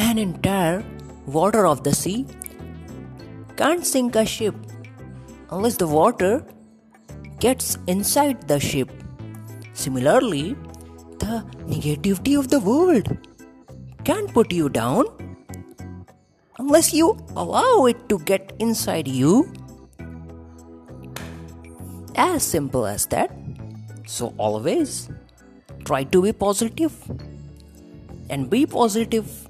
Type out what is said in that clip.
an entire water of the sea can't sink a ship unless the water gets inside the ship. Similarly, the negativity of the world can't put you down unless you allow it to get inside you. As simple as that. So, always try to be positive and be positive.